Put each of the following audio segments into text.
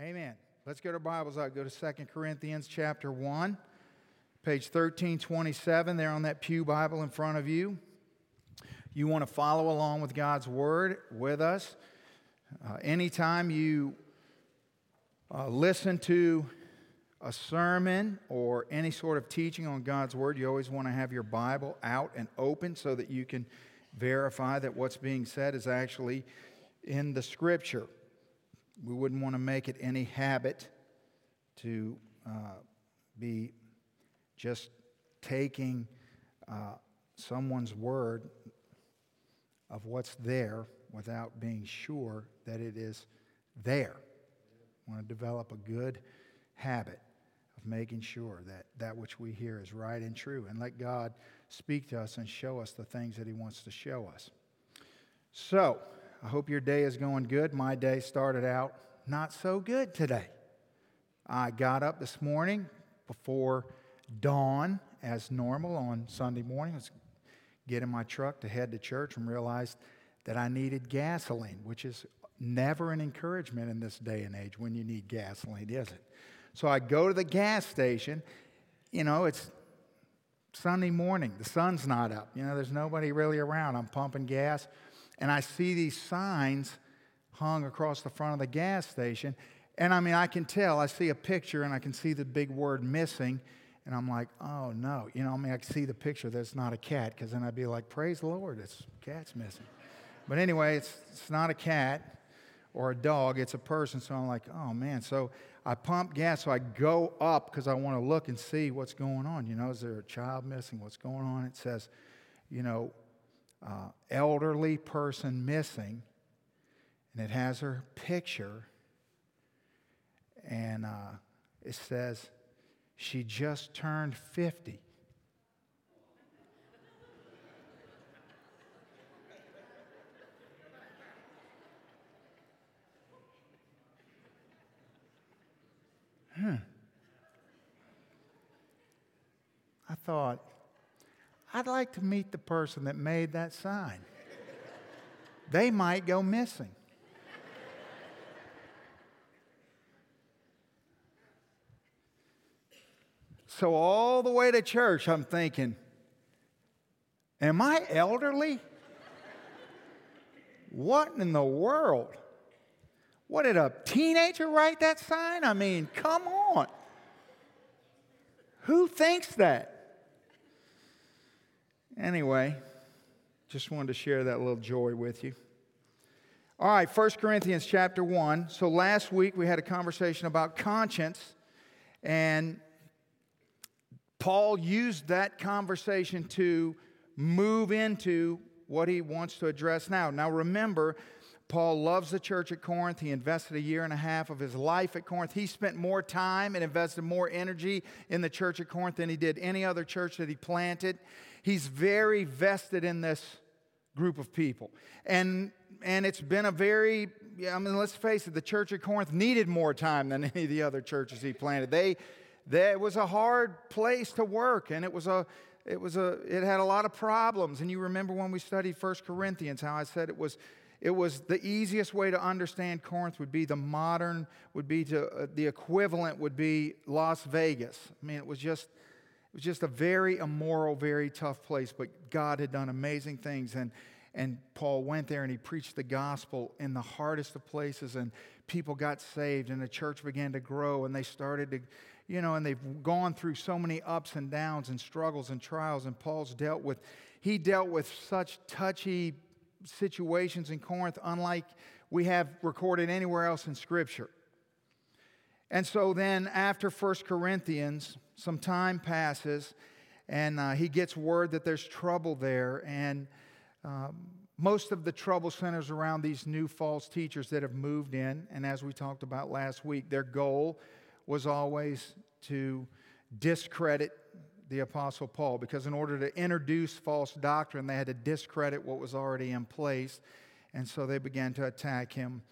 Amen. Let's get our Bibles out. Go to 2 Corinthians chapter 1, page 1327, there on that Pew Bible in front of you. You want to follow along with God's Word with us. Uh, anytime you uh, listen to a sermon or any sort of teaching on God's Word, you always want to have your Bible out and open so that you can verify that what's being said is actually in the Scripture. We wouldn't want to make it any habit to uh, be just taking uh, someone's word of what's there without being sure that it is there. We want to develop a good habit of making sure that that which we hear is right and true and let God speak to us and show us the things that He wants to show us. So, I hope your day is going good. My day started out not so good today. I got up this morning before dawn, as normal on Sunday morning. I was get in my truck to head to church and realized that I needed gasoline, which is never an encouragement in this day and age when you need gasoline, is it? So I go to the gas station. You know, it's Sunday morning. The sun's not up. You know, there's nobody really around. I'm pumping gas and I see these signs hung across the front of the gas station. And I mean, I can tell, I see a picture and I can see the big word missing. And I'm like, oh no. You know, I mean, I can see the picture that's not a cat because then I'd be like, praise the Lord, it's cat's missing. But anyway, it's, it's not a cat or a dog, it's a person. So I'm like, oh man. So I pump gas, so I go up because I want to look and see what's going on. You know, is there a child missing? What's going on? It says, you know, uh, elderly person missing, and it has her picture, and uh, it says she just turned 50. Hmm. I thought, I'd like to meet the person that made that sign. they might go missing. So, all the way to church, I'm thinking, Am I elderly? What in the world? What did a teenager write that sign? I mean, come on. Who thinks that? Anyway, just wanted to share that little joy with you. All right, 1 Corinthians chapter 1. So last week we had a conversation about conscience, and Paul used that conversation to move into what he wants to address now. Now remember, Paul loves the church at Corinth. He invested a year and a half of his life at Corinth. He spent more time and invested more energy in the church at Corinth than he did any other church that he planted. He's very vested in this group of people. And, and it's been a very, I mean, let's face it, the church at Corinth needed more time than any of the other churches he planted. They, they, it was a hard place to work, and it was a, it was a, it had a lot of problems. And you remember when we studied First Corinthians, how I said it was it was the easiest way to understand Corinth would be the modern, would be to, uh, the equivalent would be Las Vegas. I mean, it was just, was just a very immoral, very tough place, but God had done amazing things. And, and Paul went there and he preached the gospel in the hardest of places, and people got saved, and the church began to grow, and they started to, you know, and they've gone through so many ups and downs and struggles and trials, and Paul's dealt with, he dealt with such touchy situations in Corinth, unlike we have recorded anywhere else in Scripture. And so then, after 1 Corinthians, some time passes, and uh, he gets word that there's trouble there. And um, most of the trouble centers around these new false teachers that have moved in. And as we talked about last week, their goal was always to discredit the Apostle Paul because, in order to introduce false doctrine, they had to discredit what was already in place. And so they began to attack him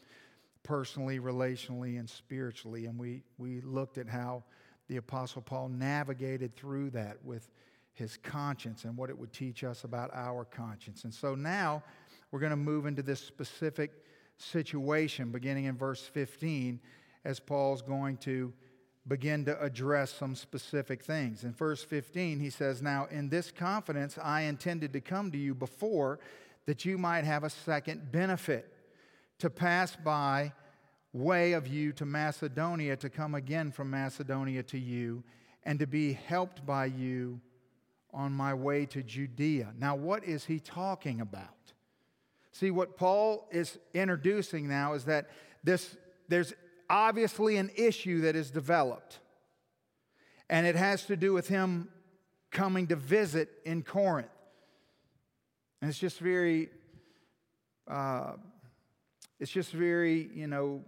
personally, relationally, and spiritually. And we, we looked at how the Apostle Paul navigated through that with his conscience and what it would teach us about our conscience. And so now we're going to move into this specific situation beginning in verse 15. as Paul's going to begin to address some specific things. In verse 15, he says, Now in this confidence I intended to come to you before that you might have a second benefit, to pass by way of you to Macedonia, to come again from Macedonia to you, and to be helped by you on my way to Judea. Now, what is he talking about? See, what Paul is introducing now is that this, there's obviously an issue that is developed, and it has to do with him coming to visit in Corinth. And it's just very, uh, it's just very, you know,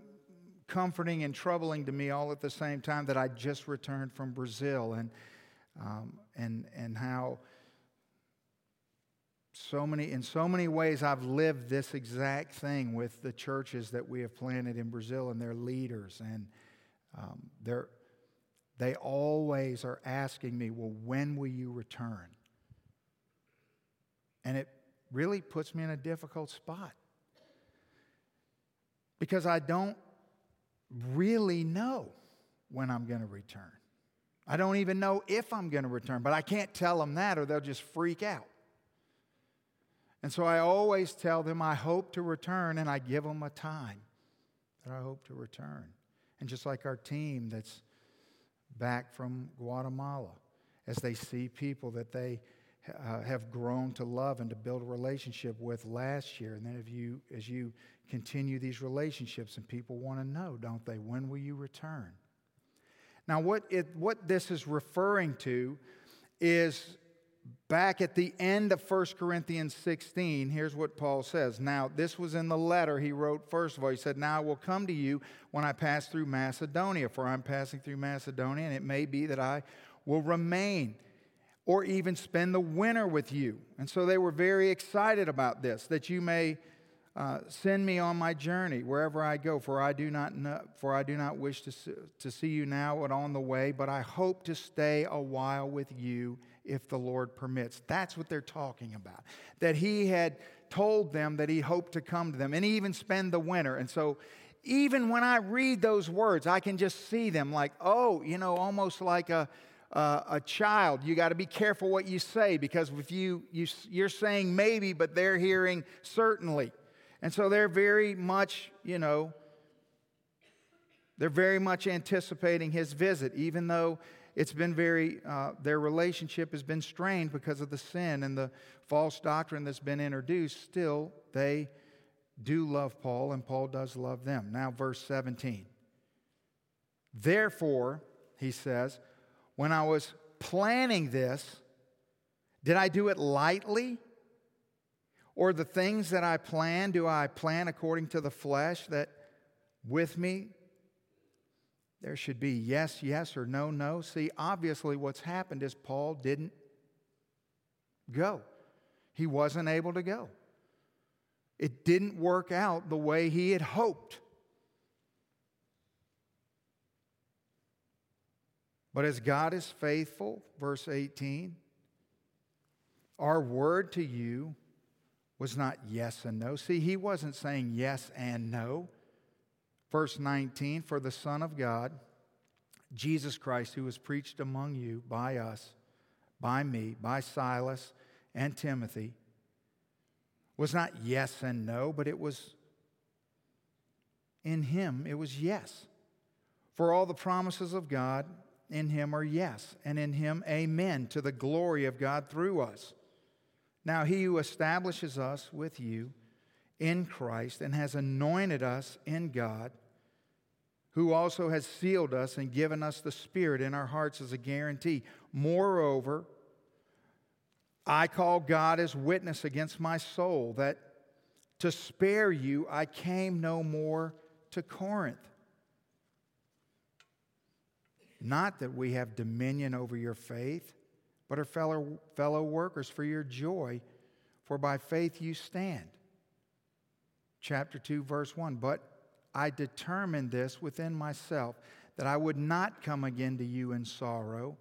comforting and troubling to me all at the same time that I just returned from Brazil and, um, and, and how so many, in so many ways, I've lived this exact thing with the churches that we have planted in Brazil and their leaders. And um, they're, they always are asking me, well, when will you return? And it really puts me in a difficult spot because I don't really know when I'm going to return. I don't even know if I'm going to return, but I can't tell them that or they'll just freak out. And so I always tell them I hope to return and I give them a time that I hope to return. And just like our team that's back from Guatemala, as they see people that they uh, have grown to love and to build a relationship with last year. And then if you, as you continue these relationships and people want to know, don't they? When will you return? Now, what, it, what this is referring to is back at the end of 1 Corinthians 16, here's what Paul says. Now, this was in the letter he wrote first of all. He said, Now I will come to you when I pass through Macedonia, for I'm passing through Macedonia, and it may be that I will remain or even spend the winter with you. And so they were very excited about this, that you may uh, send me on my journey wherever I go, for I do not know, for I do not wish to to see you now and on the way, but I hope to stay a while with you if the Lord permits. That's what they're talking about. That he had told them that he hoped to come to them and even spend the winter. And so even when I read those words, I can just see them like, oh, you know, almost like a uh, a child, you got to be careful what you say because if you, you you're saying maybe, but they're hearing certainly, and so they're very much, you know, they're very much anticipating his visit, even though it's been very, uh, their relationship has been strained because of the sin and the false doctrine that's been introduced. Still, they do love Paul, and Paul does love them. Now, verse 17. Therefore, he says, when I was planning this, did I do it lightly? Or the things that I plan, do I plan according to the flesh that with me there should be yes, yes, or no, no? See, obviously, what's happened is Paul didn't go, he wasn't able to go. It didn't work out the way he had hoped. But as God is faithful, verse 18, our word to you was not yes and no. See, he wasn't saying yes and no. Verse 19, for the Son of God, Jesus Christ, who was preached among you by us, by me, by Silas and Timothy, was not yes and no, but it was in him, it was yes. For all the promises of God in him are yes, and in him amen, to the glory of God through us. Now, he who establishes us with you in Christ and has anointed us in God, who also has sealed us and given us the Spirit in our hearts as a guarantee. Moreover, I call God as witness against my soul that to spare you I came no more to Corinth. Not that we have dominion over your faith, but are fellow, fellow workers for your joy, for by faith you stand. Chapter 2, verse 1. But I determined this within myself, that I would not come again to you in sorrow.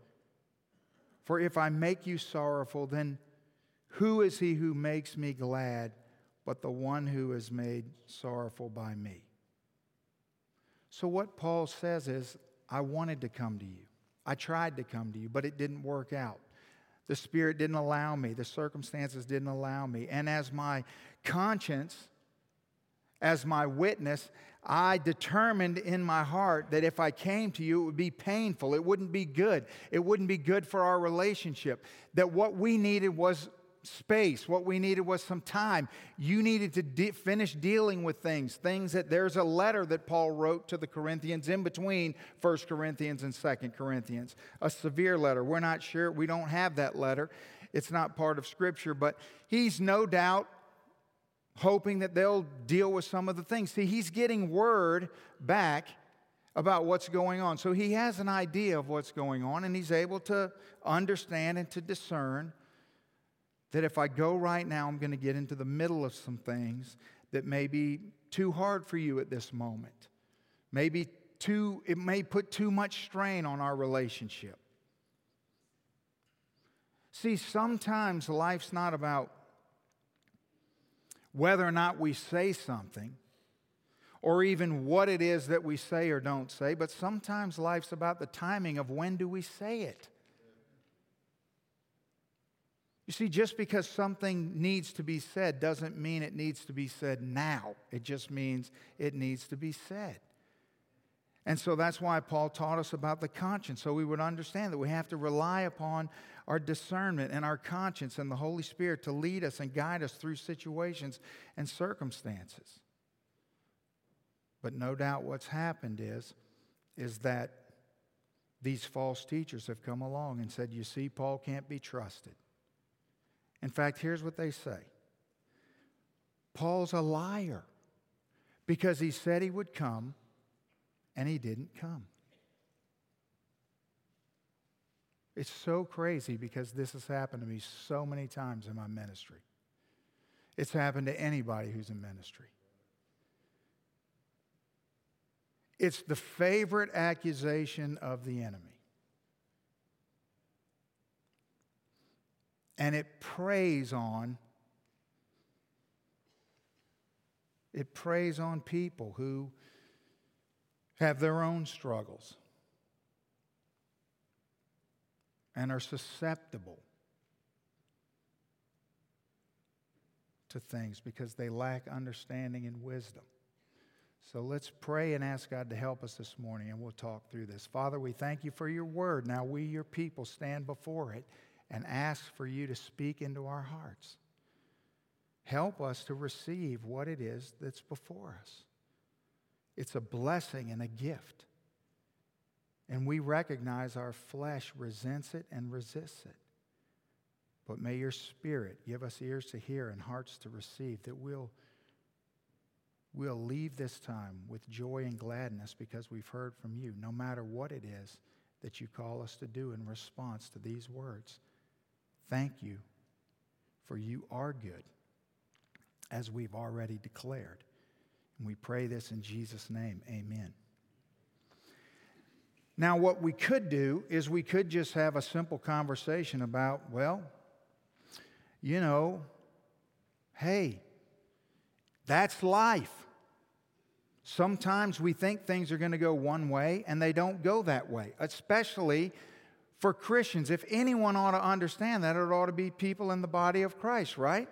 For if I make you sorrowful, then who is he who makes me glad but the one who is made sorrowful by me? So, what Paul says is, I wanted to come to you. I tried to come to you, but it didn't work out. The Spirit didn't allow me, the circumstances didn't allow me. And as my conscience, as my witness, I determined in my heart that if I came to you, it would be painful. It wouldn't be good. It wouldn't be good for our relationship. That what we needed was space. What we needed was some time. You needed to de- finish dealing with things. Things that there's a letter that Paul wrote to the Corinthians in between 1 Corinthians and 2 Corinthians, a severe letter. We're not sure. We don't have that letter. It's not part of Scripture, but he's no doubt hoping that they'll deal with some of the things. See, he's getting word back about what's going on. So he has an idea of what's going on, and he's able to understand and to discern that if I go right now, I'm going to get into the middle of some things that may be too hard for you at this moment. Maybe too, it may put too much strain on our relationship. See, sometimes life's not about whether or not we say something or even what it is that we say or don't say, but sometimes life's about the timing of when do we say it. You see, just because something needs to be said doesn't mean it needs to be said now. It just means it needs to be said. And so that's why Paul taught us about the conscience, so we would understand that we have to rely upon our discernment and our conscience and the Holy Spirit to lead us and guide us through situations and circumstances. But no doubt what's happened is, is that these false teachers have come along and said, You see, Paul can't be trusted. In fact, here's what they say Paul's a liar because he said he would come and he didn't come. It's so crazy because this has happened to me so many times in my ministry. It's happened to anybody who's in ministry. It's the favorite accusation of the enemy. And it preys on it preys on people who have their own struggles and are susceptible to things because they lack understanding and wisdom. So let's pray and ask God to help us this morning, and we'll talk through this. Father, we thank you for your word. Now we, your people, stand before it and ask for you to speak into our hearts. Help us to receive what it is that's before us. It's a blessing and a gift. And we recognize our flesh resents it and resists it. But may your spirit give us ears to hear and hearts to receive that we'll, we'll leave this time with joy and gladness because we've heard from you, no matter what it is that you call us to do in response to these words. Thank you, for you are good, as we've already declared. And we pray this in Jesus' name. Amen. Now, what we could do is we could just have a simple conversation about, well, you know, hey, that's life. Sometimes we think things are going to go one way and they don't go that way, especially for Christians. If anyone ought to understand that, it ought to be people in the body of Christ, right?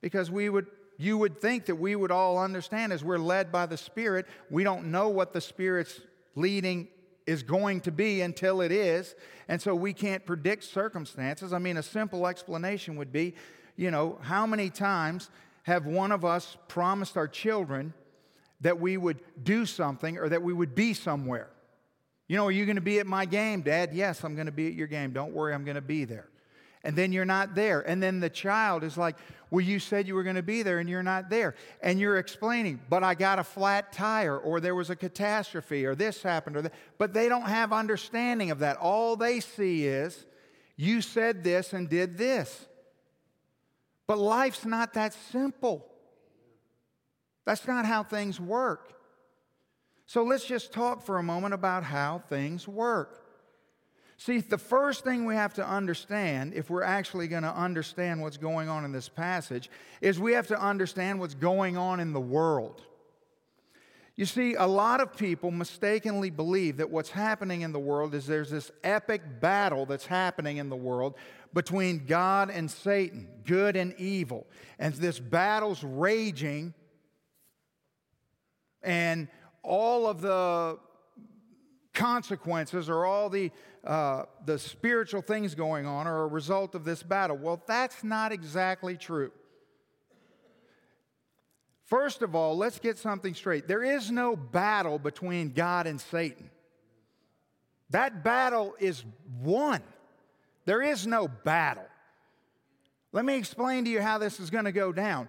Because we would you would think that we would all understand as we're led by the Spirit, we don't know what the Spirit's leading is going to be until it is. And so we can't predict circumstances. I mean, a simple explanation would be you know, how many times have one of us promised our children that we would do something or that we would be somewhere? You know, are you going to be at my game, Dad? Yes, I'm going to be at your game. Don't worry, I'm going to be there. And then you're not there. And then the child is like, Well, you said you were going to be there and you're not there. And you're explaining, But I got a flat tire, or there was a catastrophe, or this happened, or that. But they don't have understanding of that. All they see is, You said this and did this. But life's not that simple. That's not how things work. So let's just talk for a moment about how things work. See, the first thing we have to understand, if we're actually going to understand what's going on in this passage, is we have to understand what's going on in the world. You see, a lot of people mistakenly believe that what's happening in the world is there's this epic battle that's happening in the world between God and Satan, good and evil. And this battle's raging, and all of the consequences or all the, uh, the spiritual things going on are a result of this battle. Well, that's not exactly true. First of all, let's get something straight. There is no battle between God and Satan. That battle is won. There is no battle. Let me explain to you how this is going to go down.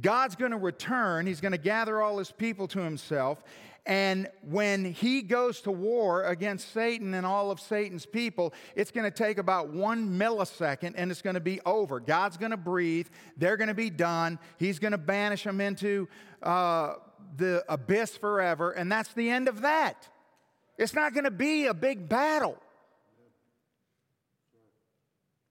God's going to return, He's going to gather all His people to Himself, and when he goes to war against Satan and all of Satan's people, it's going to take about one millisecond and it's going to be over. God's going to breathe. They're going to be done. He's going to banish them into uh, the abyss forever. And that's the end of that. It's not going to be a big battle.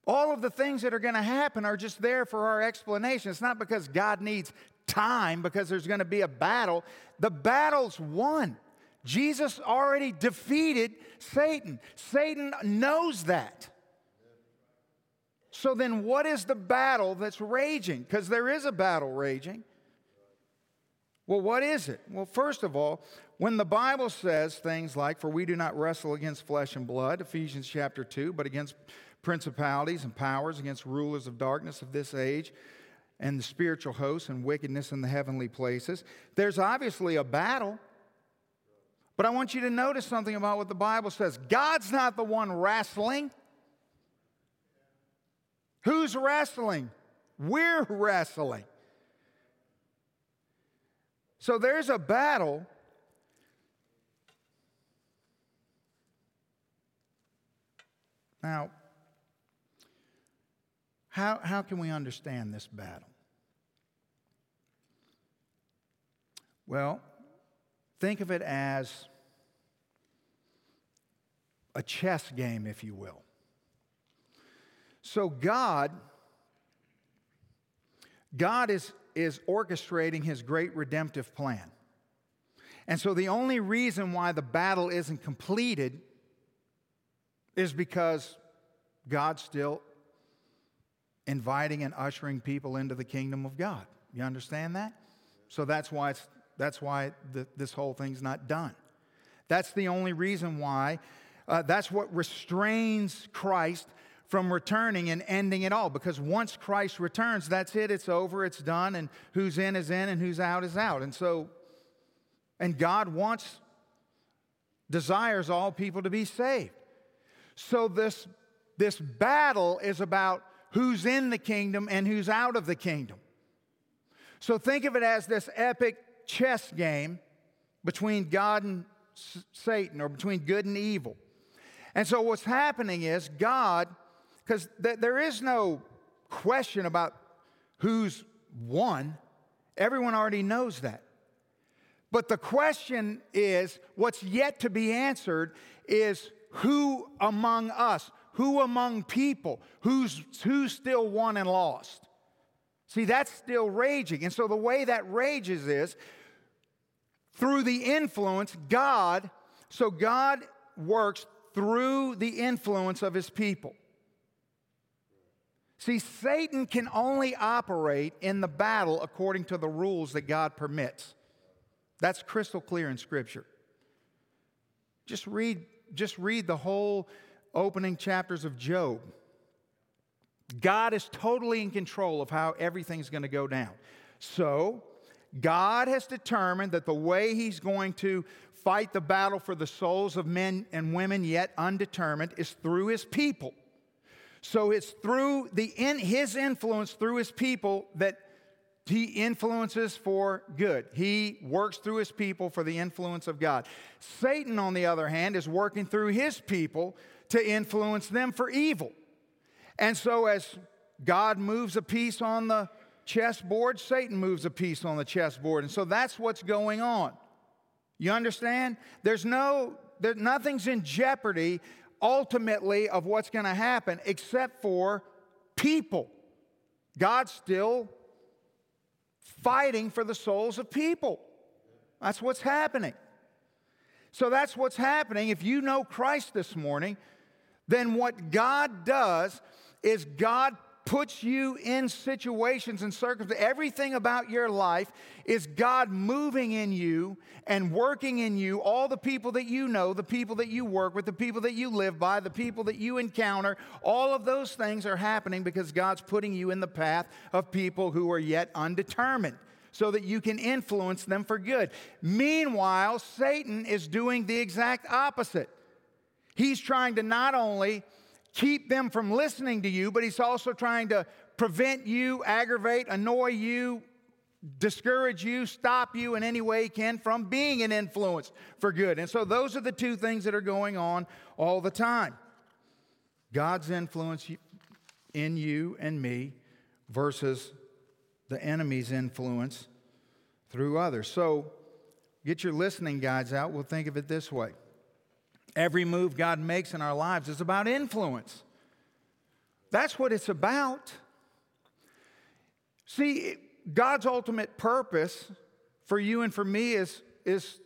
All of the things that are going to happen are just there for our explanation. It's not because God needs time because there's going to be a battle. The battle's won. Jesus already defeated Satan. Satan knows that. So then, what is the battle that's raging? Because there is a battle raging. Well, what is it? Well, first of all, when the Bible says things like, For we do not wrestle against flesh and blood, Ephesians chapter 2, but against principalities and powers, against rulers of darkness of this age, and the spiritual hosts and wickedness in the heavenly places. There's obviously a battle. But I want you to notice something about what the Bible says God's not the one wrestling. Who's wrestling? We're wrestling. So there's a battle. Now, how, how can we understand this battle? Well, think of it as a chess game, if you will. So God, God is, is orchestrating his great redemptive plan. And so the only reason why the battle isn't completed is because God still inviting and ushering people into the kingdom of God. You understand that? So that's why, it's, that's why the, this whole thing's not done. That's the only reason why. Uh, that's what restrains Christ from returning and ending it all. Because once Christ returns, that's it, it's over, it's done, and who's in is in and who's out is out. And so, and God wants, desires all people to be saved. So this, this battle is about who's in the kingdom and who's out of the kingdom. So think of it as this epic chess game between God and Satan or between good and evil. And so what's happening is God, because th- there is no question about who's won, everyone already knows that. But the question is what's yet to be answered is who among us, who among people? Who's, who's still won and lost? See, that's still raging. And so the way that rages is through the influence, God, so God works through the influence of his people. See, Satan can only operate in the battle according to the rules that God permits. That's crystal clear in Scripture. Just read, just read the whole opening chapters of Job. God is totally in control of how everything's going to go down. So, God has determined that the way He's going to fight the battle for the souls of men and women yet undetermined is through His people. So it's through the in, His influence through His people that He influences for good. He works through His people for the influence of God. Satan, on the other hand, is working through His people to influence them for evil. And so, as God moves a piece on the chessboard, Satan moves a piece on the chessboard. And so that's what's going on. You understand? There's no, there, nothing's in jeopardy ultimately of what's going to happen except for people. God's still fighting for the souls of people. That's what's happening. So that's what's happening. If you know Christ this morning, then what God does is God puts you in situations and circumstances. Everything about your life is God moving in you and working in you. All the people that you know, the people that you work with, the people that you live by, the people that you encounter, all of those things are happening because God's putting you in the path of people who are yet undetermined so that you can influence them for good. Meanwhile, Satan is doing the exact opposite. He's trying to not only keep them from listening to you, but he's also trying to prevent you, aggravate, annoy you, discourage you, stop you in any way he can from being an influence for good. And so those are the two things that are going on all the time God's influence in you and me versus the enemy's influence through others. So get your listening guides out. We'll think of it this way every move God makes in our lives is about influence. That's what it's about. See, God's ultimate purpose for you and for me is, is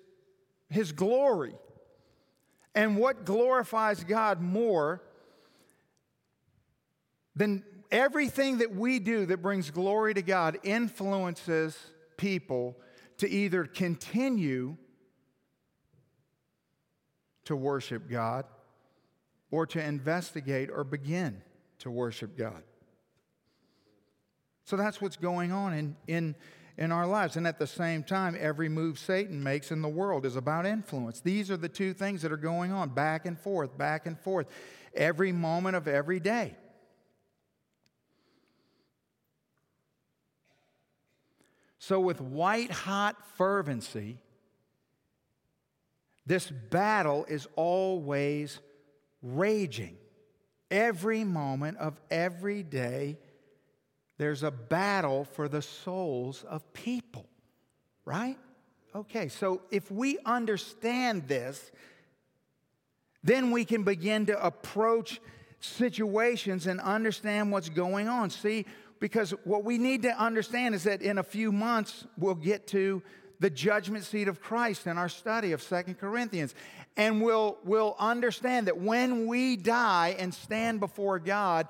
His glory. And what glorifies God more than everything that we do that brings glory to God influences people to either continue to worship God or to investigate or begin to worship God. So that's what's going on in, in, in our lives. And at the same time, every move Satan makes in the world is about influence. These are the two things that are going on back and forth, back and forth, every moment of every day. So, with white hot fervency, this battle is always raging. Every moment of every day, there's a battle for the souls of people, right? Okay, so if we understand this, then we can begin to approach situations and understand what's going on. See, because what we need to understand is that in a few months, we'll get to the judgment seat of Christ in our study of Second Corinthians. And we'll, we'll understand that when we die and stand before God,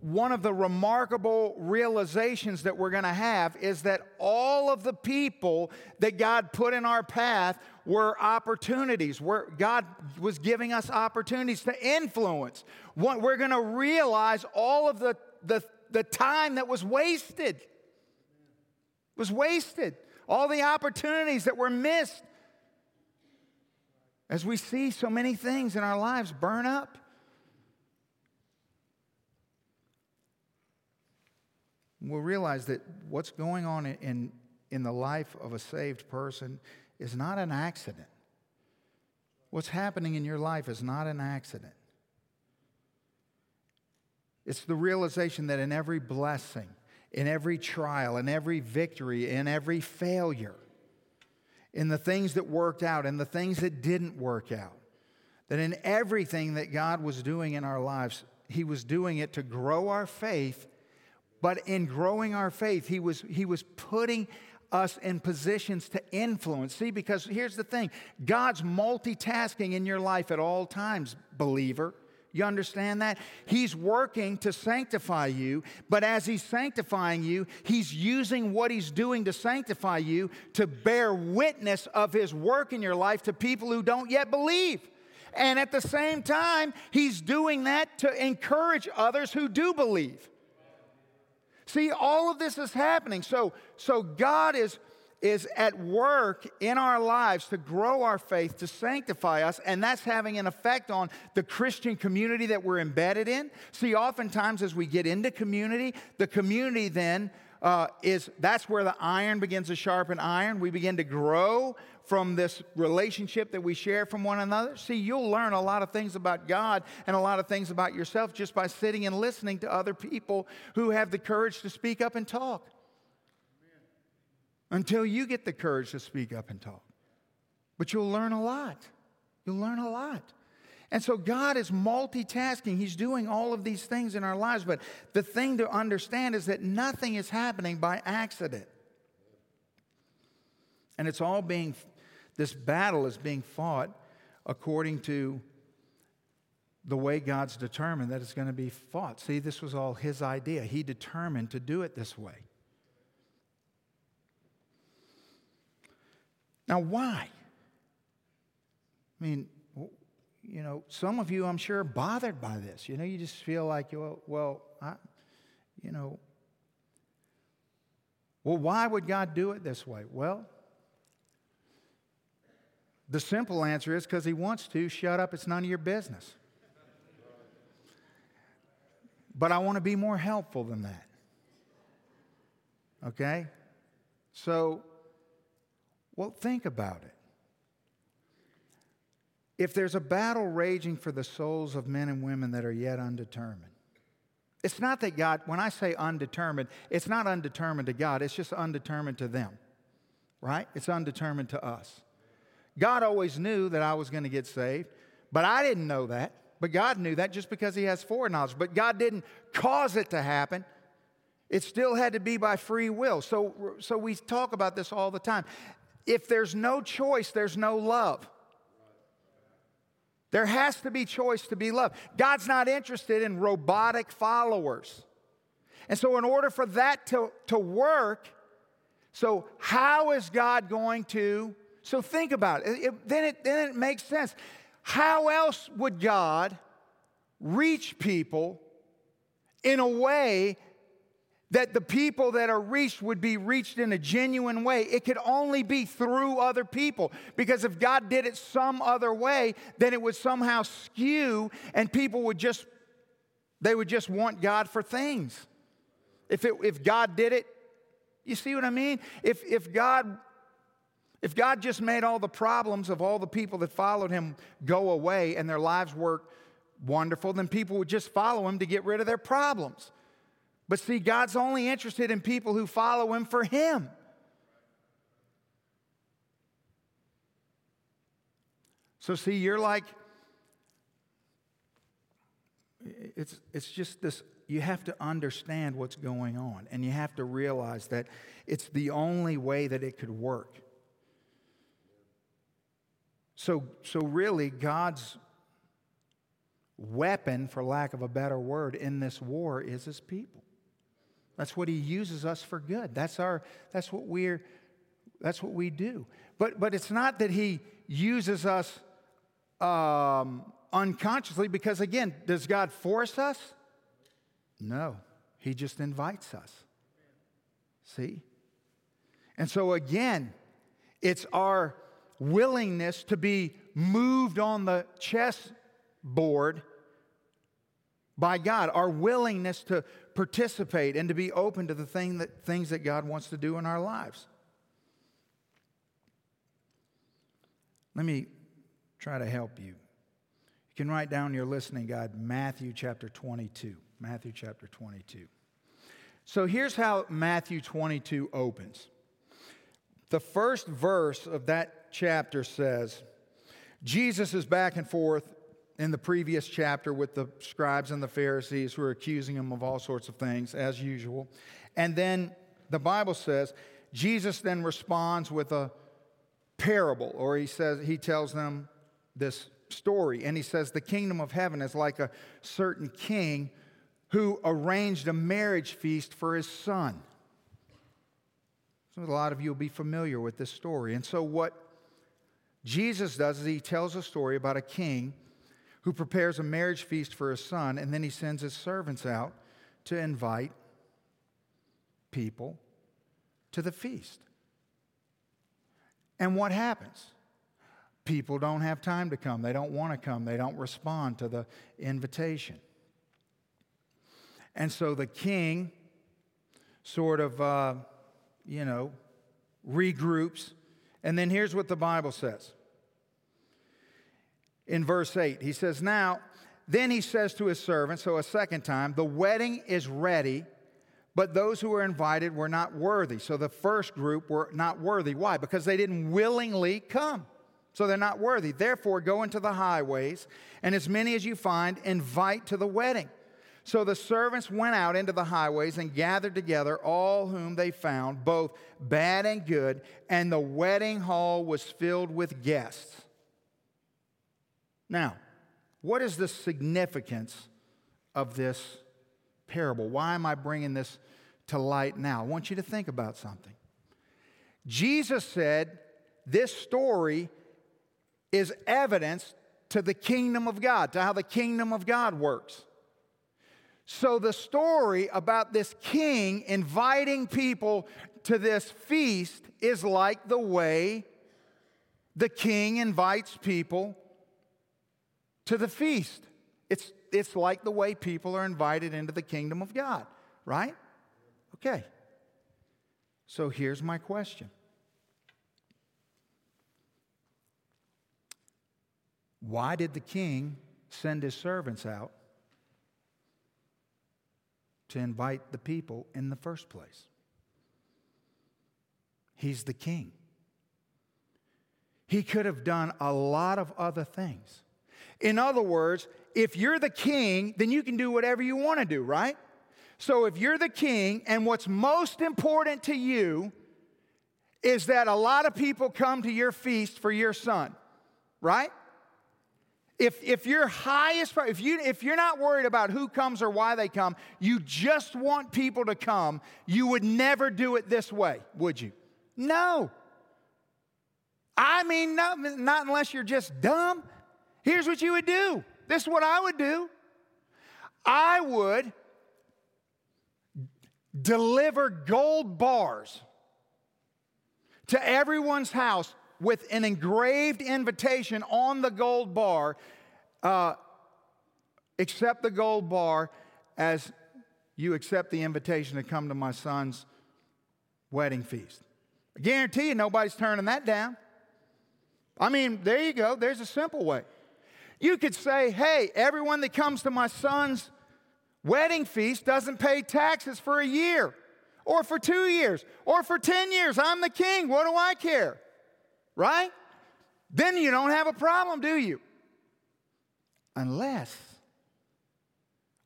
one of the remarkable realizations that we're going to have is that all of the people that God put in our path were opportunities, where God was giving us opportunities to influence. What We're going to realize all of the, the the time that was wasted was wasted. All the opportunities that were missed. As we see so many things in our lives burn up. We'll realize that what's going on in, in the life of a saved person is not an accident. What's happening in your life is not an accident. It's the realization that in every blessing, in every trial, in every victory, in every failure, in the things that worked out, and the things that didn't work out, that in everything that God was doing in our lives, He was doing it to grow our faith. But in growing our faith, He was, he was putting us in positions to influence. See, because here's the thing God's multitasking in your life at all times, believer. You understand that? He's working to sanctify you, but as He's sanctifying you, He's using what He's doing to sanctify you to bear witness of His work in your life to people who don't yet believe. And at the same time, He's doing that to encourage others who do believe. See, all of this is happening. So, so God is is at work in our lives to grow our faith, to sanctify us, and that's having an effect on the Christian community that we're embedded in. See, oftentimes as we get into community, the community then uh, is that's where the iron begins to sharpen iron. We begin to grow from this relationship that we share from one another. See, you'll learn a lot of things about God and a lot of things about yourself just by sitting and listening to other people who have the courage to speak up and talk until you get the courage to speak up and talk. But you'll learn a lot. You'll learn a lot. And so God is multitasking. He's doing all of these things in our lives. But the thing to understand is that nothing is happening by accident. And it's all being, this battle is being fought according to the way God's determined that it's going to be fought. See, this was all his idea. He determined to do it this way. Now, why? I mean, you know, some of you, I'm sure, are bothered by this. You know, you just feel like, well, well I, you know, well, why would God do it this way? Well, the simple answer is because He wants to. Shut up, it's none of your business. But I want to be more helpful than that. Okay? So, well, think about it. If there's a battle raging for the souls of men and women that are yet undetermined, it's not that God, when I say undetermined, it's not undetermined to God, it's just undetermined to them, right? It's undetermined to us. God always knew that I was going to get saved, but I didn't know that. But God knew that just because He has foreknowledge. But God didn't cause it to happen. It still had to be by free will. So, so we talk about this all the time. If there's no choice, there's no love. There has to be choice to be loved. God's not interested in robotic followers. And so, in order for that to, to work, so how is God going to? So, think about it. it then, it then it makes sense. How else would God reach people in a way that the people that are reached would be reached in a genuine way. It could only be through other people. Because if God did it some other way, then it would somehow skew and people would just, they would just want God for things. If, it, if God did it, you see what I mean? If, if God if God just made all the problems of all the people that followed him go away and their lives were wonderful, then people would just follow him to get rid of their problems. But see, God's only interested in people who follow him for him. So, see, you're like, it's, it's just this, you have to understand what's going on, and you have to realize that it's the only way that it could work. So, so really, God's weapon, for lack of a better word, in this war is his people. That's what he uses us for good. That's our that's what we're that's what we do. But but it's not that he uses us um, unconsciously because again, does God force us? No. He just invites us. See? And so again, it's our willingness to be moved on the chessboard by God, our willingness to participate and to be open to the thing that, things that God wants to do in our lives. Let me try to help you. You can write down your listening guide, Matthew chapter 22. Matthew chapter 22. So here's how Matthew 22 opens. The first verse of that chapter says Jesus is back and forth in the previous chapter with the scribes and the Pharisees who are accusing him of all sorts of things, as usual. And then the Bible says Jesus then responds with a parable, or he says, he tells them this story. And he says, The kingdom of heaven is like a certain king who arranged a marriage feast for his son. So a lot of you will be familiar with this story. And so, what Jesus does is he tells a story about a king who prepares a marriage feast for his son, and then he sends his servants out to invite people to the feast. And what happens? People don't have time to come. They don't want to come. They don't respond to the invitation. And so the king sort of, uh, you know, regroups and then here's what the Bible says. In verse 8, he says, Now, then he says to his servants, so a second time, the wedding is ready, but those who were invited were not worthy. So the first group were not worthy. Why? Because they didn't willingly come. So they're not worthy. Therefore, go into the highways, and as many as you find, invite to the wedding. So the servants went out into the highways and gathered together all whom they found, both bad and good, and the wedding hall was filled with guests. Now, what is the significance of this parable? Why am I bringing this to light now? I want you to think about something. Jesus said this story is evidence to the kingdom of God, to how the kingdom of God works. So, the story about this king inviting people to this feast is like the way the king invites people to the feast. It's, it's like the way people are invited into the kingdom of God, right? Okay. So, here's my question Why did the king send his servants out to invite the people in the first place? He's the king. He could have done a lot of other things. In other words, if you're the king, then you can do whatever you want to do, right? So if you're the king and what's most important to you is that a lot of people come to your feast for your son, right? If, if your highest, if, you, if you're not worried about who comes or why they come, you just want people to come, you would never do it this way, would you? No. I mean, not, not unless you're just dumb. Here's what you would do. This is what I would do. I would deliver gold bars to everyone's house with an engraved invitation on the gold bar uh, accept the gold bar as you accept the invitation to come to my son's wedding feast. I guarantee you nobody's turning that down. I mean, there you go. There's a simple way. You could say, hey, everyone that comes to my son's wedding feast doesn't pay taxes for a year, or for two years, or for 10 years. I'm the king. What do I care? Right? Then you don't have a problem, do you? Unless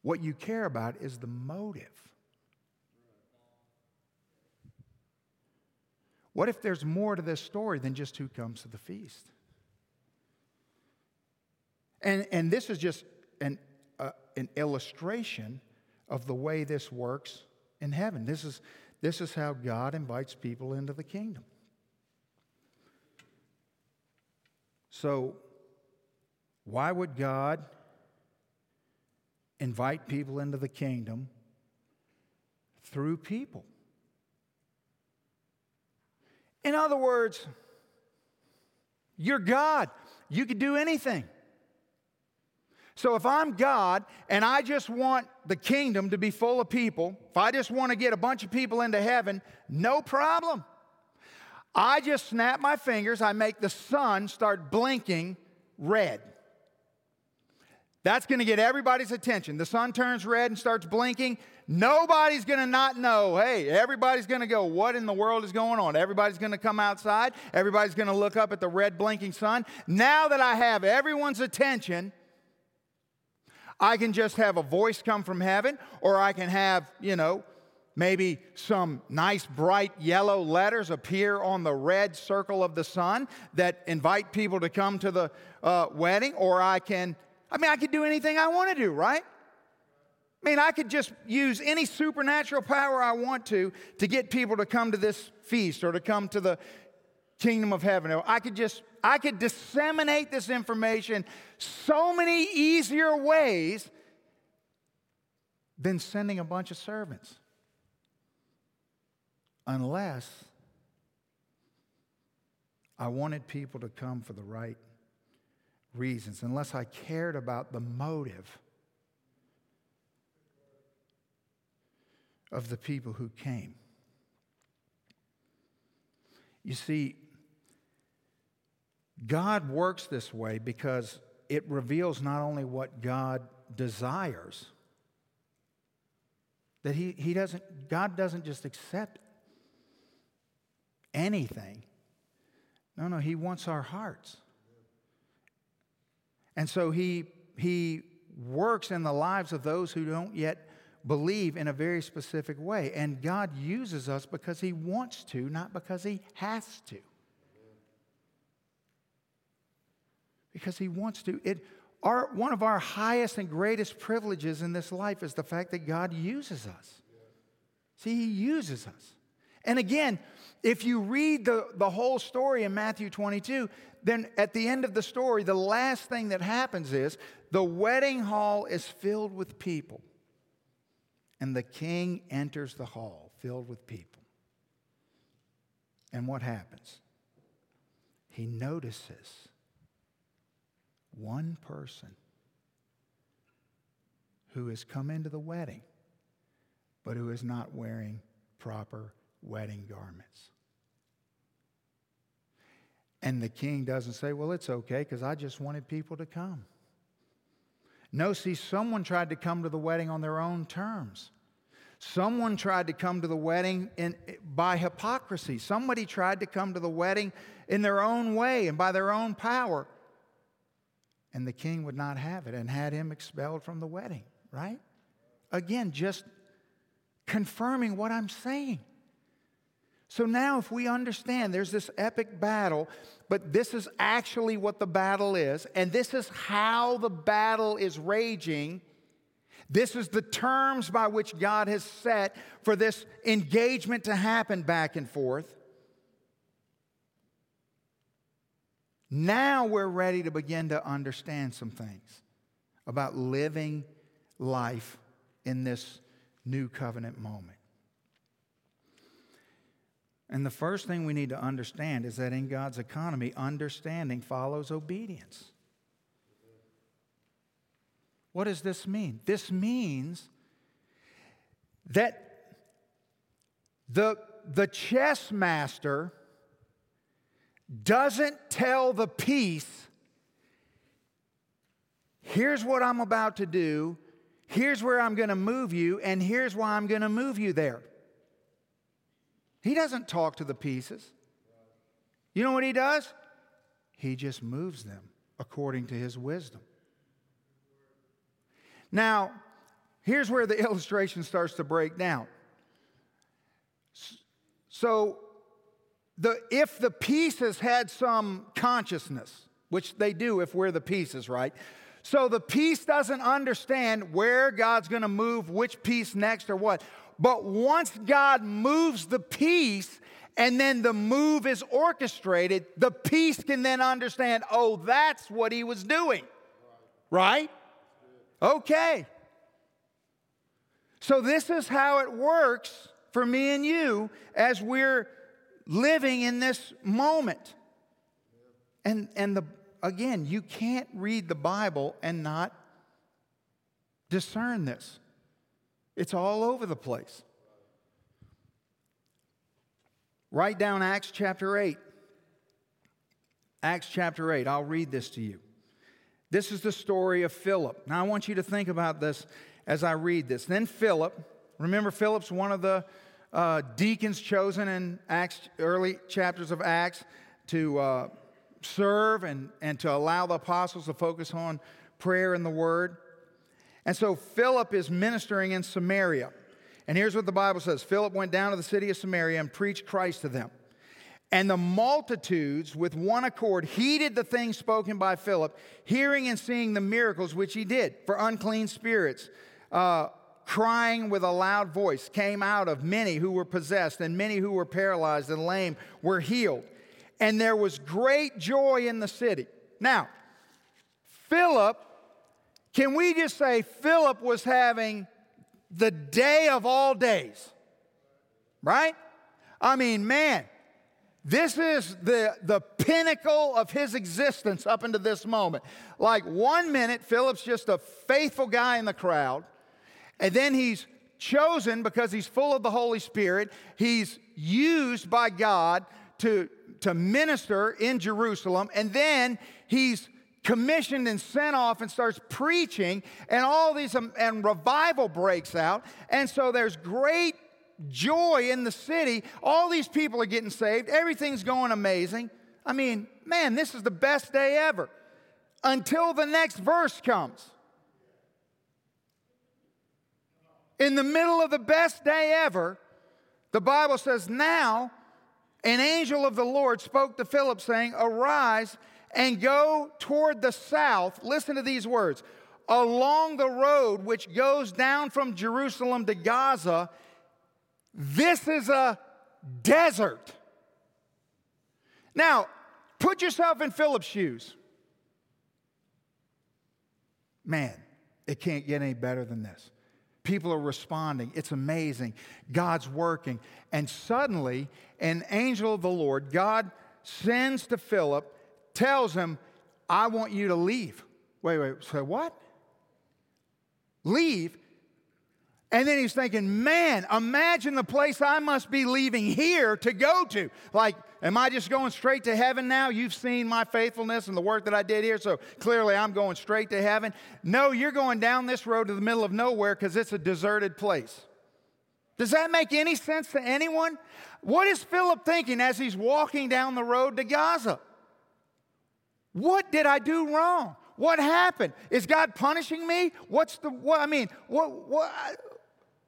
what you care about is the motive. What if there's more to this story than just who comes to the feast? And, and this is just an, uh, an illustration of the way this works in heaven. This is, this is how God invites people into the kingdom. So, why would God invite people into the kingdom through people? In other words, you're God. You could do anything. So if I'm God and I just want the kingdom to be full of people, if I just want to get a bunch of people into heaven, no problem. I just snap my fingers, I make the sun start blinking red. That's going to get everybody's attention. The sun turns red and starts blinking. Nobody's going to not know. Hey, everybody's going to go, What in the world is going on? Everybody's going to come outside. Everybody's going to look up at the red blinking sun. Now that I have everyone's attention, I can just have a voice come from heaven, or I can have, you know, maybe some nice bright yellow letters appear on the red circle of the sun that invite people to come to the uh, wedding, or I can I mean, I could do anything I want to do, right? I mean, I could just use any supernatural power I want to to get people to come to this feast or to come to the kingdom of heaven. I could just, I could disseminate this information so many easier ways than sending a bunch of servants. Unless I wanted people to come for the right reasons, unless I cared about the motive of the people who came. You see, God works this way because it reveals not only what God desires, that he, he doesn't, God doesn't just accept anything. No, no, He wants our hearts. And so he, he works in the lives of those who don't yet believe in a very specific way. And God uses us because He wants to, not because He has to. Because He wants to. It, our, one of our highest and greatest privileges in this life is the fact that God uses us. See, He uses us. And again, if you read the, the whole story in Matthew 22, then at the end of the story, the last thing that happens is the wedding hall is filled with people. And the king enters the hall filled with people. And what happens? He notices one person who has come into the wedding, but who is not wearing proper wedding garments. And the king doesn't say, Well, it's okay because I just wanted people to come. No, see, someone tried to come to the wedding on their own terms. Someone tried to come to the wedding in, by hypocrisy. Somebody tried to come to the wedding in their own way and by their own power. And the king would not have it and had him expelled from the wedding, right? Again, just confirming what I'm saying. So now, if we understand there's this epic battle, but this is actually what the battle is, and this is how the battle is raging, this is the terms by which God has set for this engagement to happen back and forth. Now we're ready to begin to understand some things about living life in this new covenant moment. And the first thing we need to understand is that in God's economy, understanding follows obedience. What does this mean? This means that the, the chess master doesn't tell the piece, here's what I'm about to do, here's where I'm going to move you, and here's why I'm going to move you there. He doesn't talk to the pieces. You know what he does? He just moves them according to his wisdom. Now, here's where the illustration starts to break down. So, the, if the pieces had some consciousness, which they do if we're the pieces, right? So the piece doesn't understand where God's to move, which piece next, or what. But once God moves the piece and then the move is orchestrated, the piece can then understand, oh, that's what he was doing. Right? Okay. So, this is how it works for me and you as we're living in this moment. And, and the, again, you can't read the Bible and not discern this. It's all over the place. Write down Acts chapter 8. Acts chapter 8. I'll read this to you. This is the story of Philip. Now, I want you to think about this as I read this. Then Philip, remember, Philip's one of the uh, deacons chosen in Acts, early chapters of Acts to uh, serve and, and to allow the apostles to focus on prayer and the word. And so Philip is ministering in Samaria. And here's what the Bible says Philip went down to the city of Samaria and preached Christ to them. And the multitudes, with one accord, heeded the things spoken by Philip, hearing and seeing the miracles which he did. For unclean spirits, uh, crying with a loud voice, came out of many who were possessed, and many who were paralyzed and lame were healed. And there was great joy in the city. Now, Philip can we just say Philip was having the day of all days? Right? I mean, man, this is the, the pinnacle of his existence up into this moment. Like one minute, Philip's just a faithful guy in the crowd, and then he's chosen because he's full of the Holy Spirit. He's used by God to, to minister in Jerusalem, and then he's commissioned and sent off and starts preaching, and all these, um, and revival breaks out. And so there's great joy in the city. All these people are getting saved, everything's going amazing. I mean, man, this is the best day ever until the next verse comes. In the middle of the best day ever, the Bible says, Now an angel of the Lord spoke to Philip, saying, Arise and go toward the south. Listen to these words along the road which goes down from Jerusalem to Gaza. This is a desert. Now, put yourself in Philip's shoes. Man, it can't get any better than this. People are responding. It's amazing. God's working. And suddenly, an angel of the Lord, God sends to Philip, tells him, I want you to leave. Wait, wait, so what? Leave? And then he's thinking, man, imagine the place I must be leaving here to go to. Like, am I just going straight to heaven now? You've seen my faithfulness and the work that I did here, so clearly I'm going straight to heaven. No, you're going down this road to the middle of nowhere because it's a deserted place. Does that make any sense to anyone? What is Philip thinking as he's walking down the road to Gaza? What did I do wrong? What happened? Is God punishing me? What's the what I mean, what what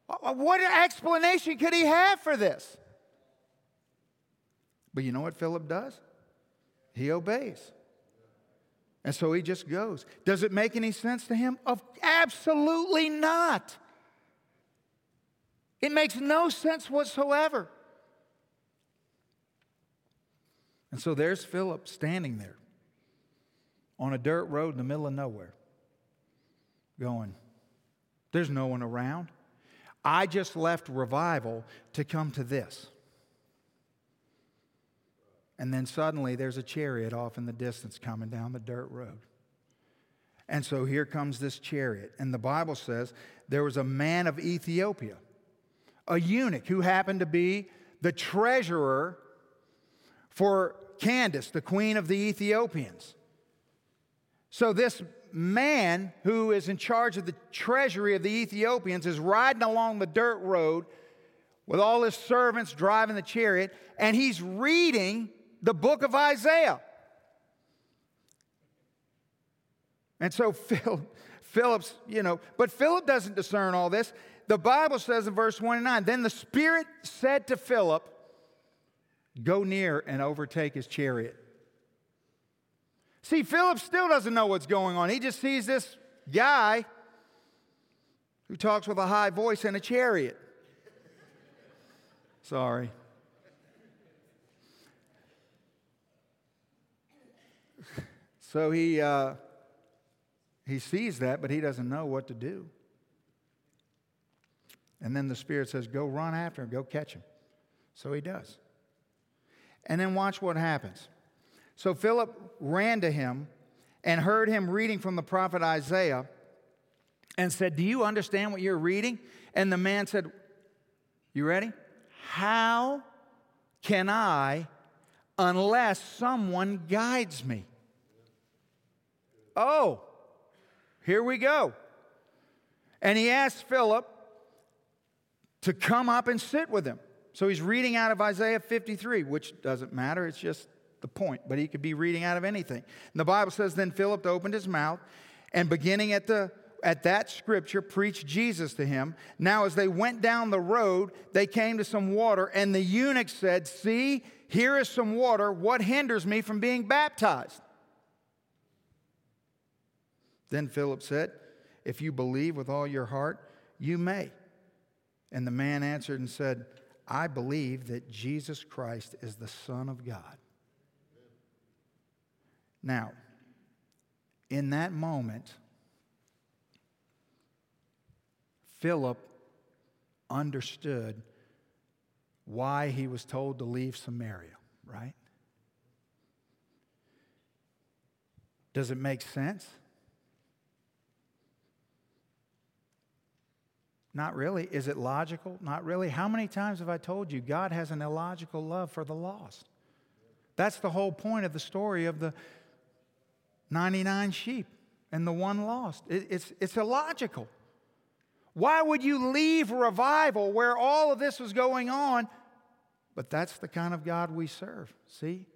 what explanation could he have for this? But you know what Philip does? He obeys. And so he just goes. Does it make any sense to him? Of absolutely not. It makes no sense whatsoever. And so there's Philip standing there on a dirt road in the middle of nowhere, going, There's no one around. I just left revival to come to this. And then suddenly there's a chariot off in the distance coming down the dirt road. And so here comes this chariot. And the Bible says there was a man of Ethiopia, a eunuch who happened to be the treasurer for Candace, the queen of the Ethiopians. So this man who is in charge of the treasury of the Ethiopians is riding along the dirt road with all his servants driving the chariot, and he's reading the book of Isaiah. And so Philip, Philip's, you know, but Philip doesn't discern all this. The Bible says in verse 29 Then the Spirit said to Philip, Go near and overtake his chariot. See, Philip still doesn't know what's going on. He just sees this guy who talks with a high voice in a chariot. Sorry. So he, uh, he sees that, but he doesn't know what to do. And then the Spirit says, Go run after him, go catch him. So he does. And then watch what happens. So Philip ran to him and heard him reading from the prophet Isaiah and said, Do you understand what you're reading? And the man said, You ready? How can I unless someone guides me? Oh, here we go. And he asked Philip to come up and sit with him. So he's reading out of Isaiah 53, which doesn't matter. It's just the point, but he could be reading out of anything. And the Bible says, Then Philip opened his mouth and beginning at the at that scripture preached Jesus to him. Now, as they went down the road, they came to some water, and the eunuch said, See, here is some water. What hinders me from being baptized? Then Philip said, If you believe with all your heart, you may. And the man answered and said, I believe that Jesus Christ is the Son of God. Now, in that moment, Philip understood why he was told to leave Samaria, right? Does it make sense? Not really. Is it logical? Not really. How many times have I told you God has an illogical love for the lost? That's the whole point of the story of the 99 sheep and the one lost. It, it's, it's illogical. Why would you leave revival where all of this was going on? But that's the kind of God we serve, see?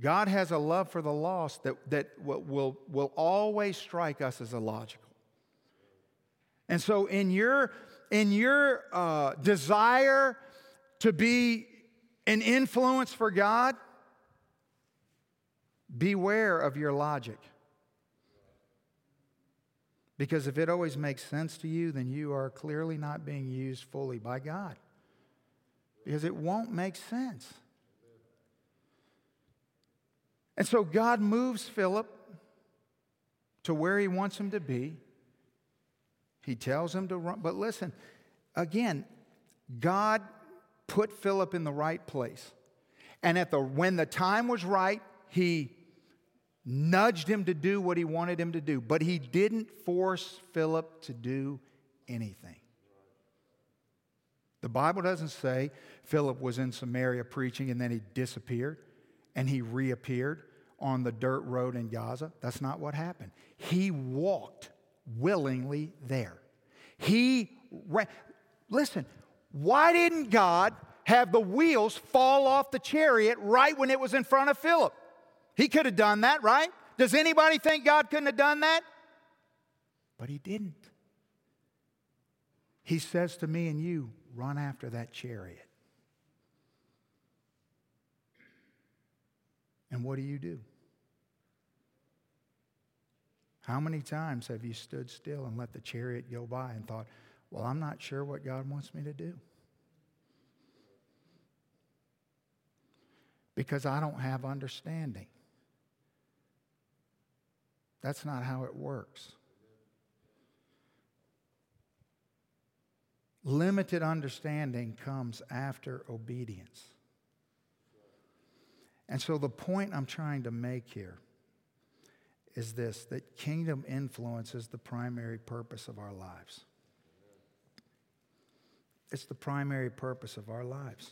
God has a love for the lost that, that will, will always strike us as illogical. And so, in your, in your uh, desire to be an influence for God, beware of your logic. Because if it always makes sense to you, then you are clearly not being used fully by God. Because it won't make sense. And so God moves Philip to where he wants him to be. He tells him to run. But listen, again, God put Philip in the right place. And at the, when the time was right, he nudged him to do what he wanted him to do. But he didn't force Philip to do anything. The Bible doesn't say Philip was in Samaria preaching and then he disappeared and he reappeared on the dirt road in Gaza. That's not what happened. He walked willingly there. He ran. Listen, why didn't God have the wheels fall off the chariot right when it was in front of Philip? He could have done that, right? Does anybody think God couldn't have done that? But he didn't. He says to me and you, run after that chariot. And what do you do? How many times have you stood still and let the chariot go by and thought, well, I'm not sure what God wants me to do? Because I don't have understanding. That's not how it works. Limited understanding comes after obedience. And so, the point I'm trying to make here is this that kingdom influence is the primary purpose of our lives. It's the primary purpose of our lives.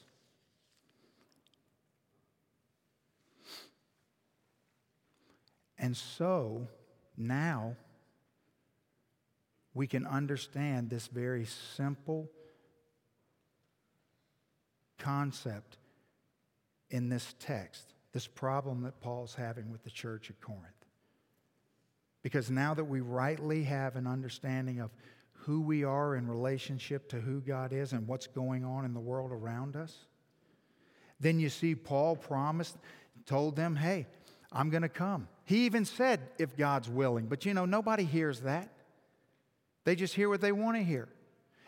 And so now we can understand this very simple concept in this text, this problem that Paul's having with the church at Corinth. Because now that we rightly have an understanding of who we are in relationship to who God is and what's going on in the world around us, then you see Paul promised, told them, hey, I'm going to come. He even said, if God's willing. But you know, nobody hears that. They just hear what they want to hear.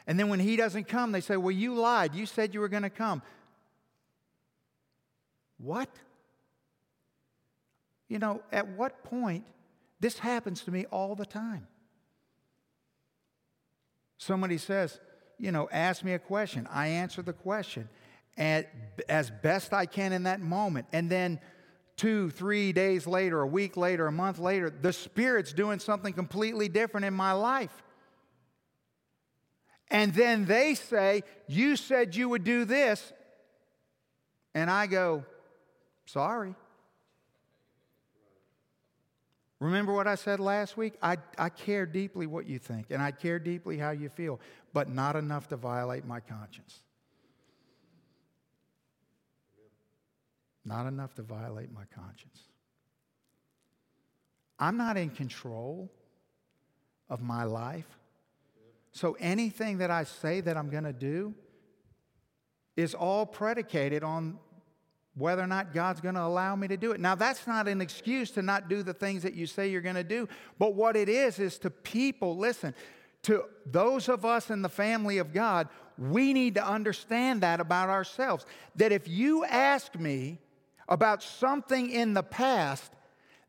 And then when he doesn't come, they say, well, you lied. You said you were going to come. What? You know, at what point this happens to me all the time. Somebody says, you know, ask me a question. I answer the question as best I can in that moment. And then two, three days later, a week later, a month later, the Spirit's doing something completely different in my life. And then they say, You said you would do this. And I go, Sorry. Remember what I said last week? I, I care deeply what you think, and I care deeply how you feel, but not enough to violate my conscience. Not enough to violate my conscience. I'm not in control of my life. So anything that I say that I'm going to do is all predicated on whether or not God's going to allow me to do it. Now, that's not an excuse to not do the things that you say you're going to do, but what it is is to people, listen, to those of us in the family of God, we need to understand that about ourselves. That if you ask me about something in the past,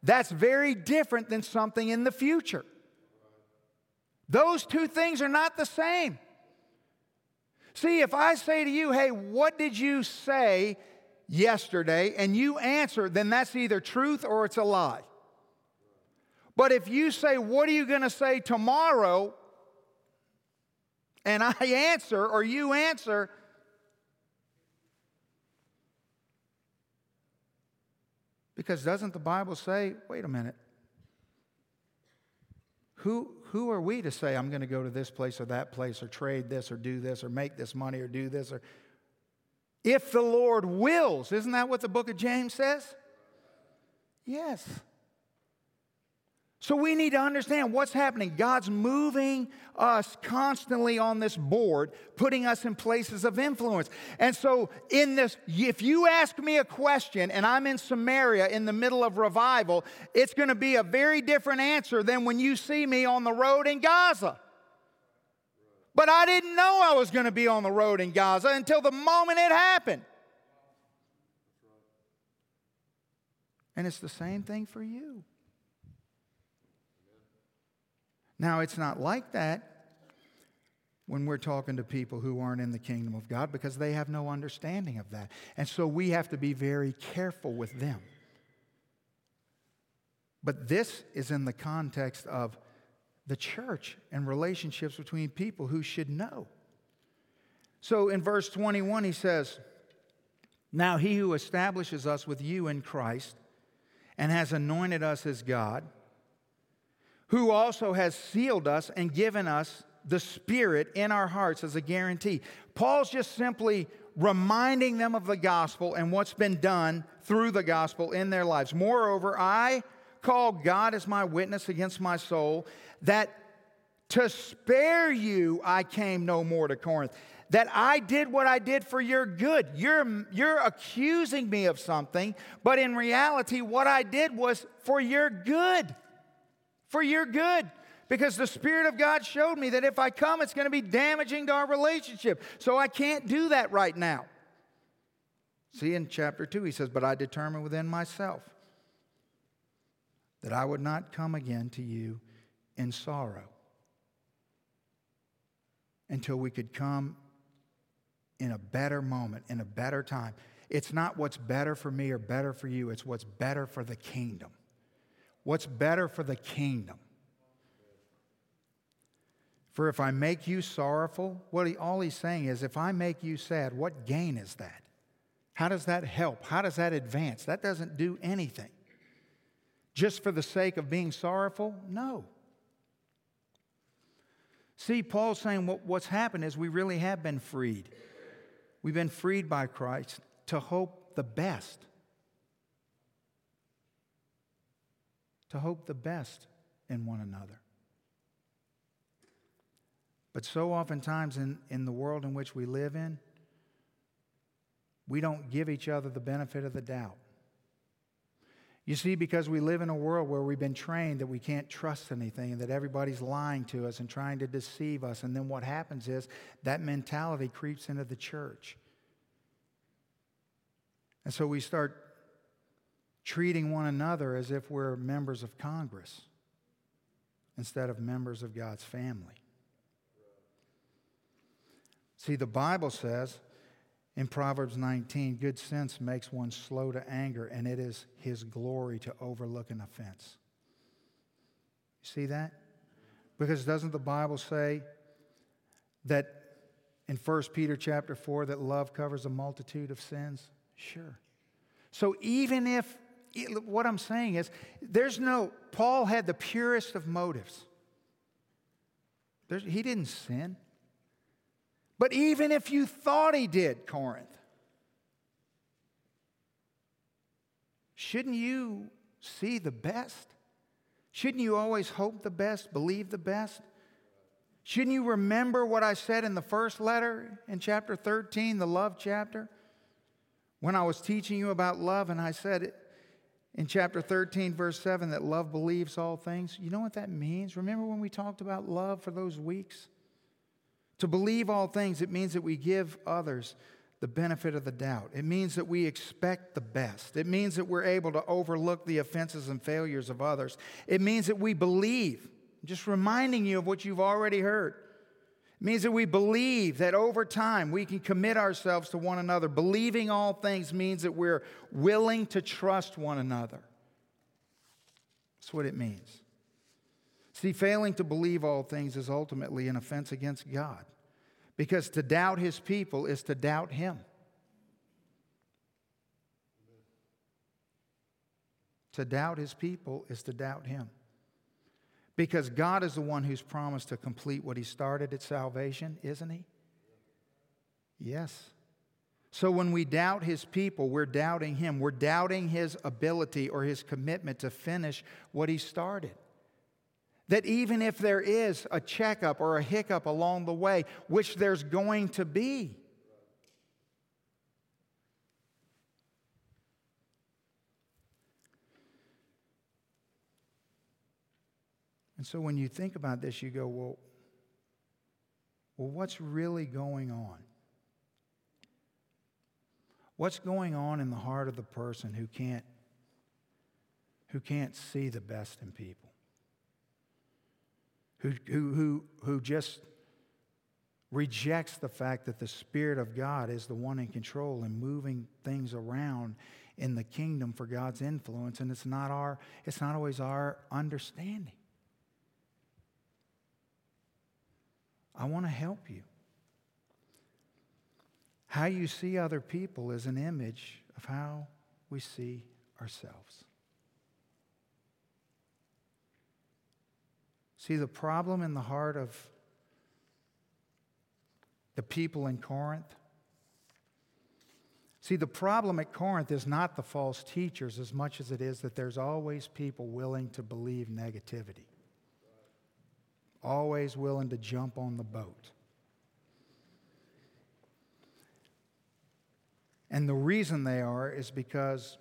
that's very different than something in the future. Those two things are not the same. See, if I say to you, hey, what did you say yesterday and you answer, then that's either truth or it's a lie. But if you say, What are you going to say tomorrow? and I answer or you answer, because doesn't the Bible say, wait a minute, who, who are we to say I'm going to go to this place or that place or trade this or do this or make this money or do this or if the Lord wills. Isn't that what the book of James says? Yes. So we need to understand what's happening. God's moving us constantly on this board, putting us in places of influence. And so, in this, if you ask me a question and I'm in Samaria in the middle of revival, it's going to be a very different answer than when you see me on the road in Gaza. But I didn't know I was going to be on the road in Gaza until the moment it happened. And it's the same thing for you. Now, it's not like that when we're talking to people who aren't in the kingdom of God because they have no understanding of that. And so we have to be very careful with them. But this is in the context of the church and relationships between people who should know. So in verse 21, he says, Now he who establishes us with you in Christ and has anointed us as God who also has sealed us and given us the Spirit in our hearts as a guarantee. Paul's just simply reminding them of the gospel and what's been done through the gospel in their lives. Moreover, I call God as my witness against my soul that to spare you I came no more to Corinth. That I did what I did for your good. You're, you're accusing me of something, but in reality, what I did was for your good for your good. Because the Spirit of God showed me that if I come, it's going to be damaging to our relationship. So I can't do that right now. See, in chapter 2, he says, But I determined within myself that I would not come again to you in sorrow until we could come in a better moment, in a better time. It's not what's better for me or better for you, it's what's better for the kingdom what's better for the kingdom. For if I make you sorrowful, what he, all he's saying is, if I make you sad, what gain is that? How does that help? How does that advance? That doesn't do anything. Just for the sake of being sorrowful? No. See, Paul's saying what, what's happened is we really have been freed. We've been freed by Christ to hope the best. To hope the best in one another. But so oftentimes in, in the world in which we live in, we don't give each other the benefit of the doubt. You see, because we live in a world where we've been trained that we can't trust anything and that everybody's lying to us and trying to deceive us. And then what happens is that mentality creeps into the church. And so we start treating one another as if we're members of Congress instead of members of God's family. See, the Bible says in Proverbs 19, good sense makes one slow to anger, and it is his glory to overlook an offense. You see that? Because doesn't the Bible say that in 1 Peter chapter 4 that love covers a multitude of sins? Sure. So even if what I'm saying is, there's no, Paul had the purest of motives. There's, he didn't sin. But even if you thought he did, Corinth, shouldn't you see the best? Shouldn't you always hope the best, believe the best? Shouldn't you remember what I said in the first letter in chapter 13, the love chapter? When I was teaching you about love, and I said, in chapter 13, verse 7, that love believes all things. You know what that means? Remember when we talked about love for those weeks? To believe all things, it means that we give others the benefit of the doubt. It means that we expect the best. It means that we're able to overlook the offenses and failures of others. It means that we believe. Just reminding you of what you've already heard means that we believe that over time we can commit ourselves to one another. Believing all things means that we're willing to trust one another. That's what it means. See, failing to believe all things is ultimately an offense against God because to doubt his people is to doubt him. To doubt his people is to doubt him. Because God is the one who's promised to complete what He started at salvation, isn't He? Yes. So when we doubt His people, we're doubting Him. We're doubting His ability or His commitment to finish what He started. That even if there is a checkup or a hiccup along the way, which there's going to be, And so when you think about this, you go, well, well, what's really going on? What's going on in the heart of the person who can't, who can't see the best in people? Who, who, who, who just rejects the fact that the Spirit of God is the one in control and moving things around in the kingdom for God's influence, and it's not, our, it's not always our understanding. I want to help you. How you see other people is an image of how we see ourselves. See, the problem in the heart of the people in Corinth. See, the problem at Corinth is not the false teachers as much as it is that there's always people willing to believe negativity always willing to jump on the boat. And the reason they are is because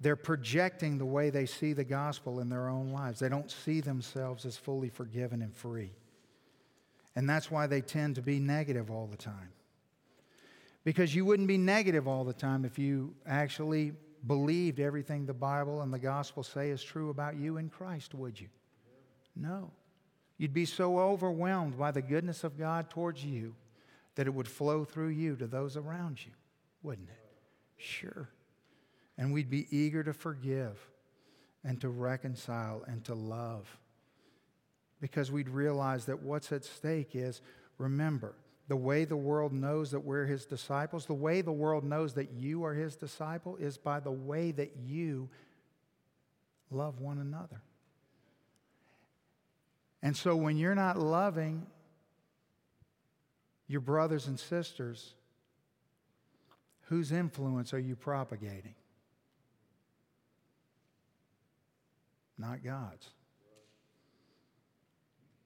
they're projecting the way they see the gospel in their own lives. They don't see themselves as fully forgiven and free. And that's why they tend to be negative all the time. Because you wouldn't be negative all the time if you actually believed everything the Bible and the gospel say is true about you in Christ, would you? No. You'd be so overwhelmed by the goodness of God towards you that it would flow through you to those around you, wouldn't it? Sure. And we'd be eager to forgive and to reconcile and to love because we'd realize that what's at stake is remember, the way the world knows that we're his disciples, the way the world knows that you are his disciple is by the way that you love one another. And so when you're not loving your brothers and sisters, whose influence are you propagating? Not God's.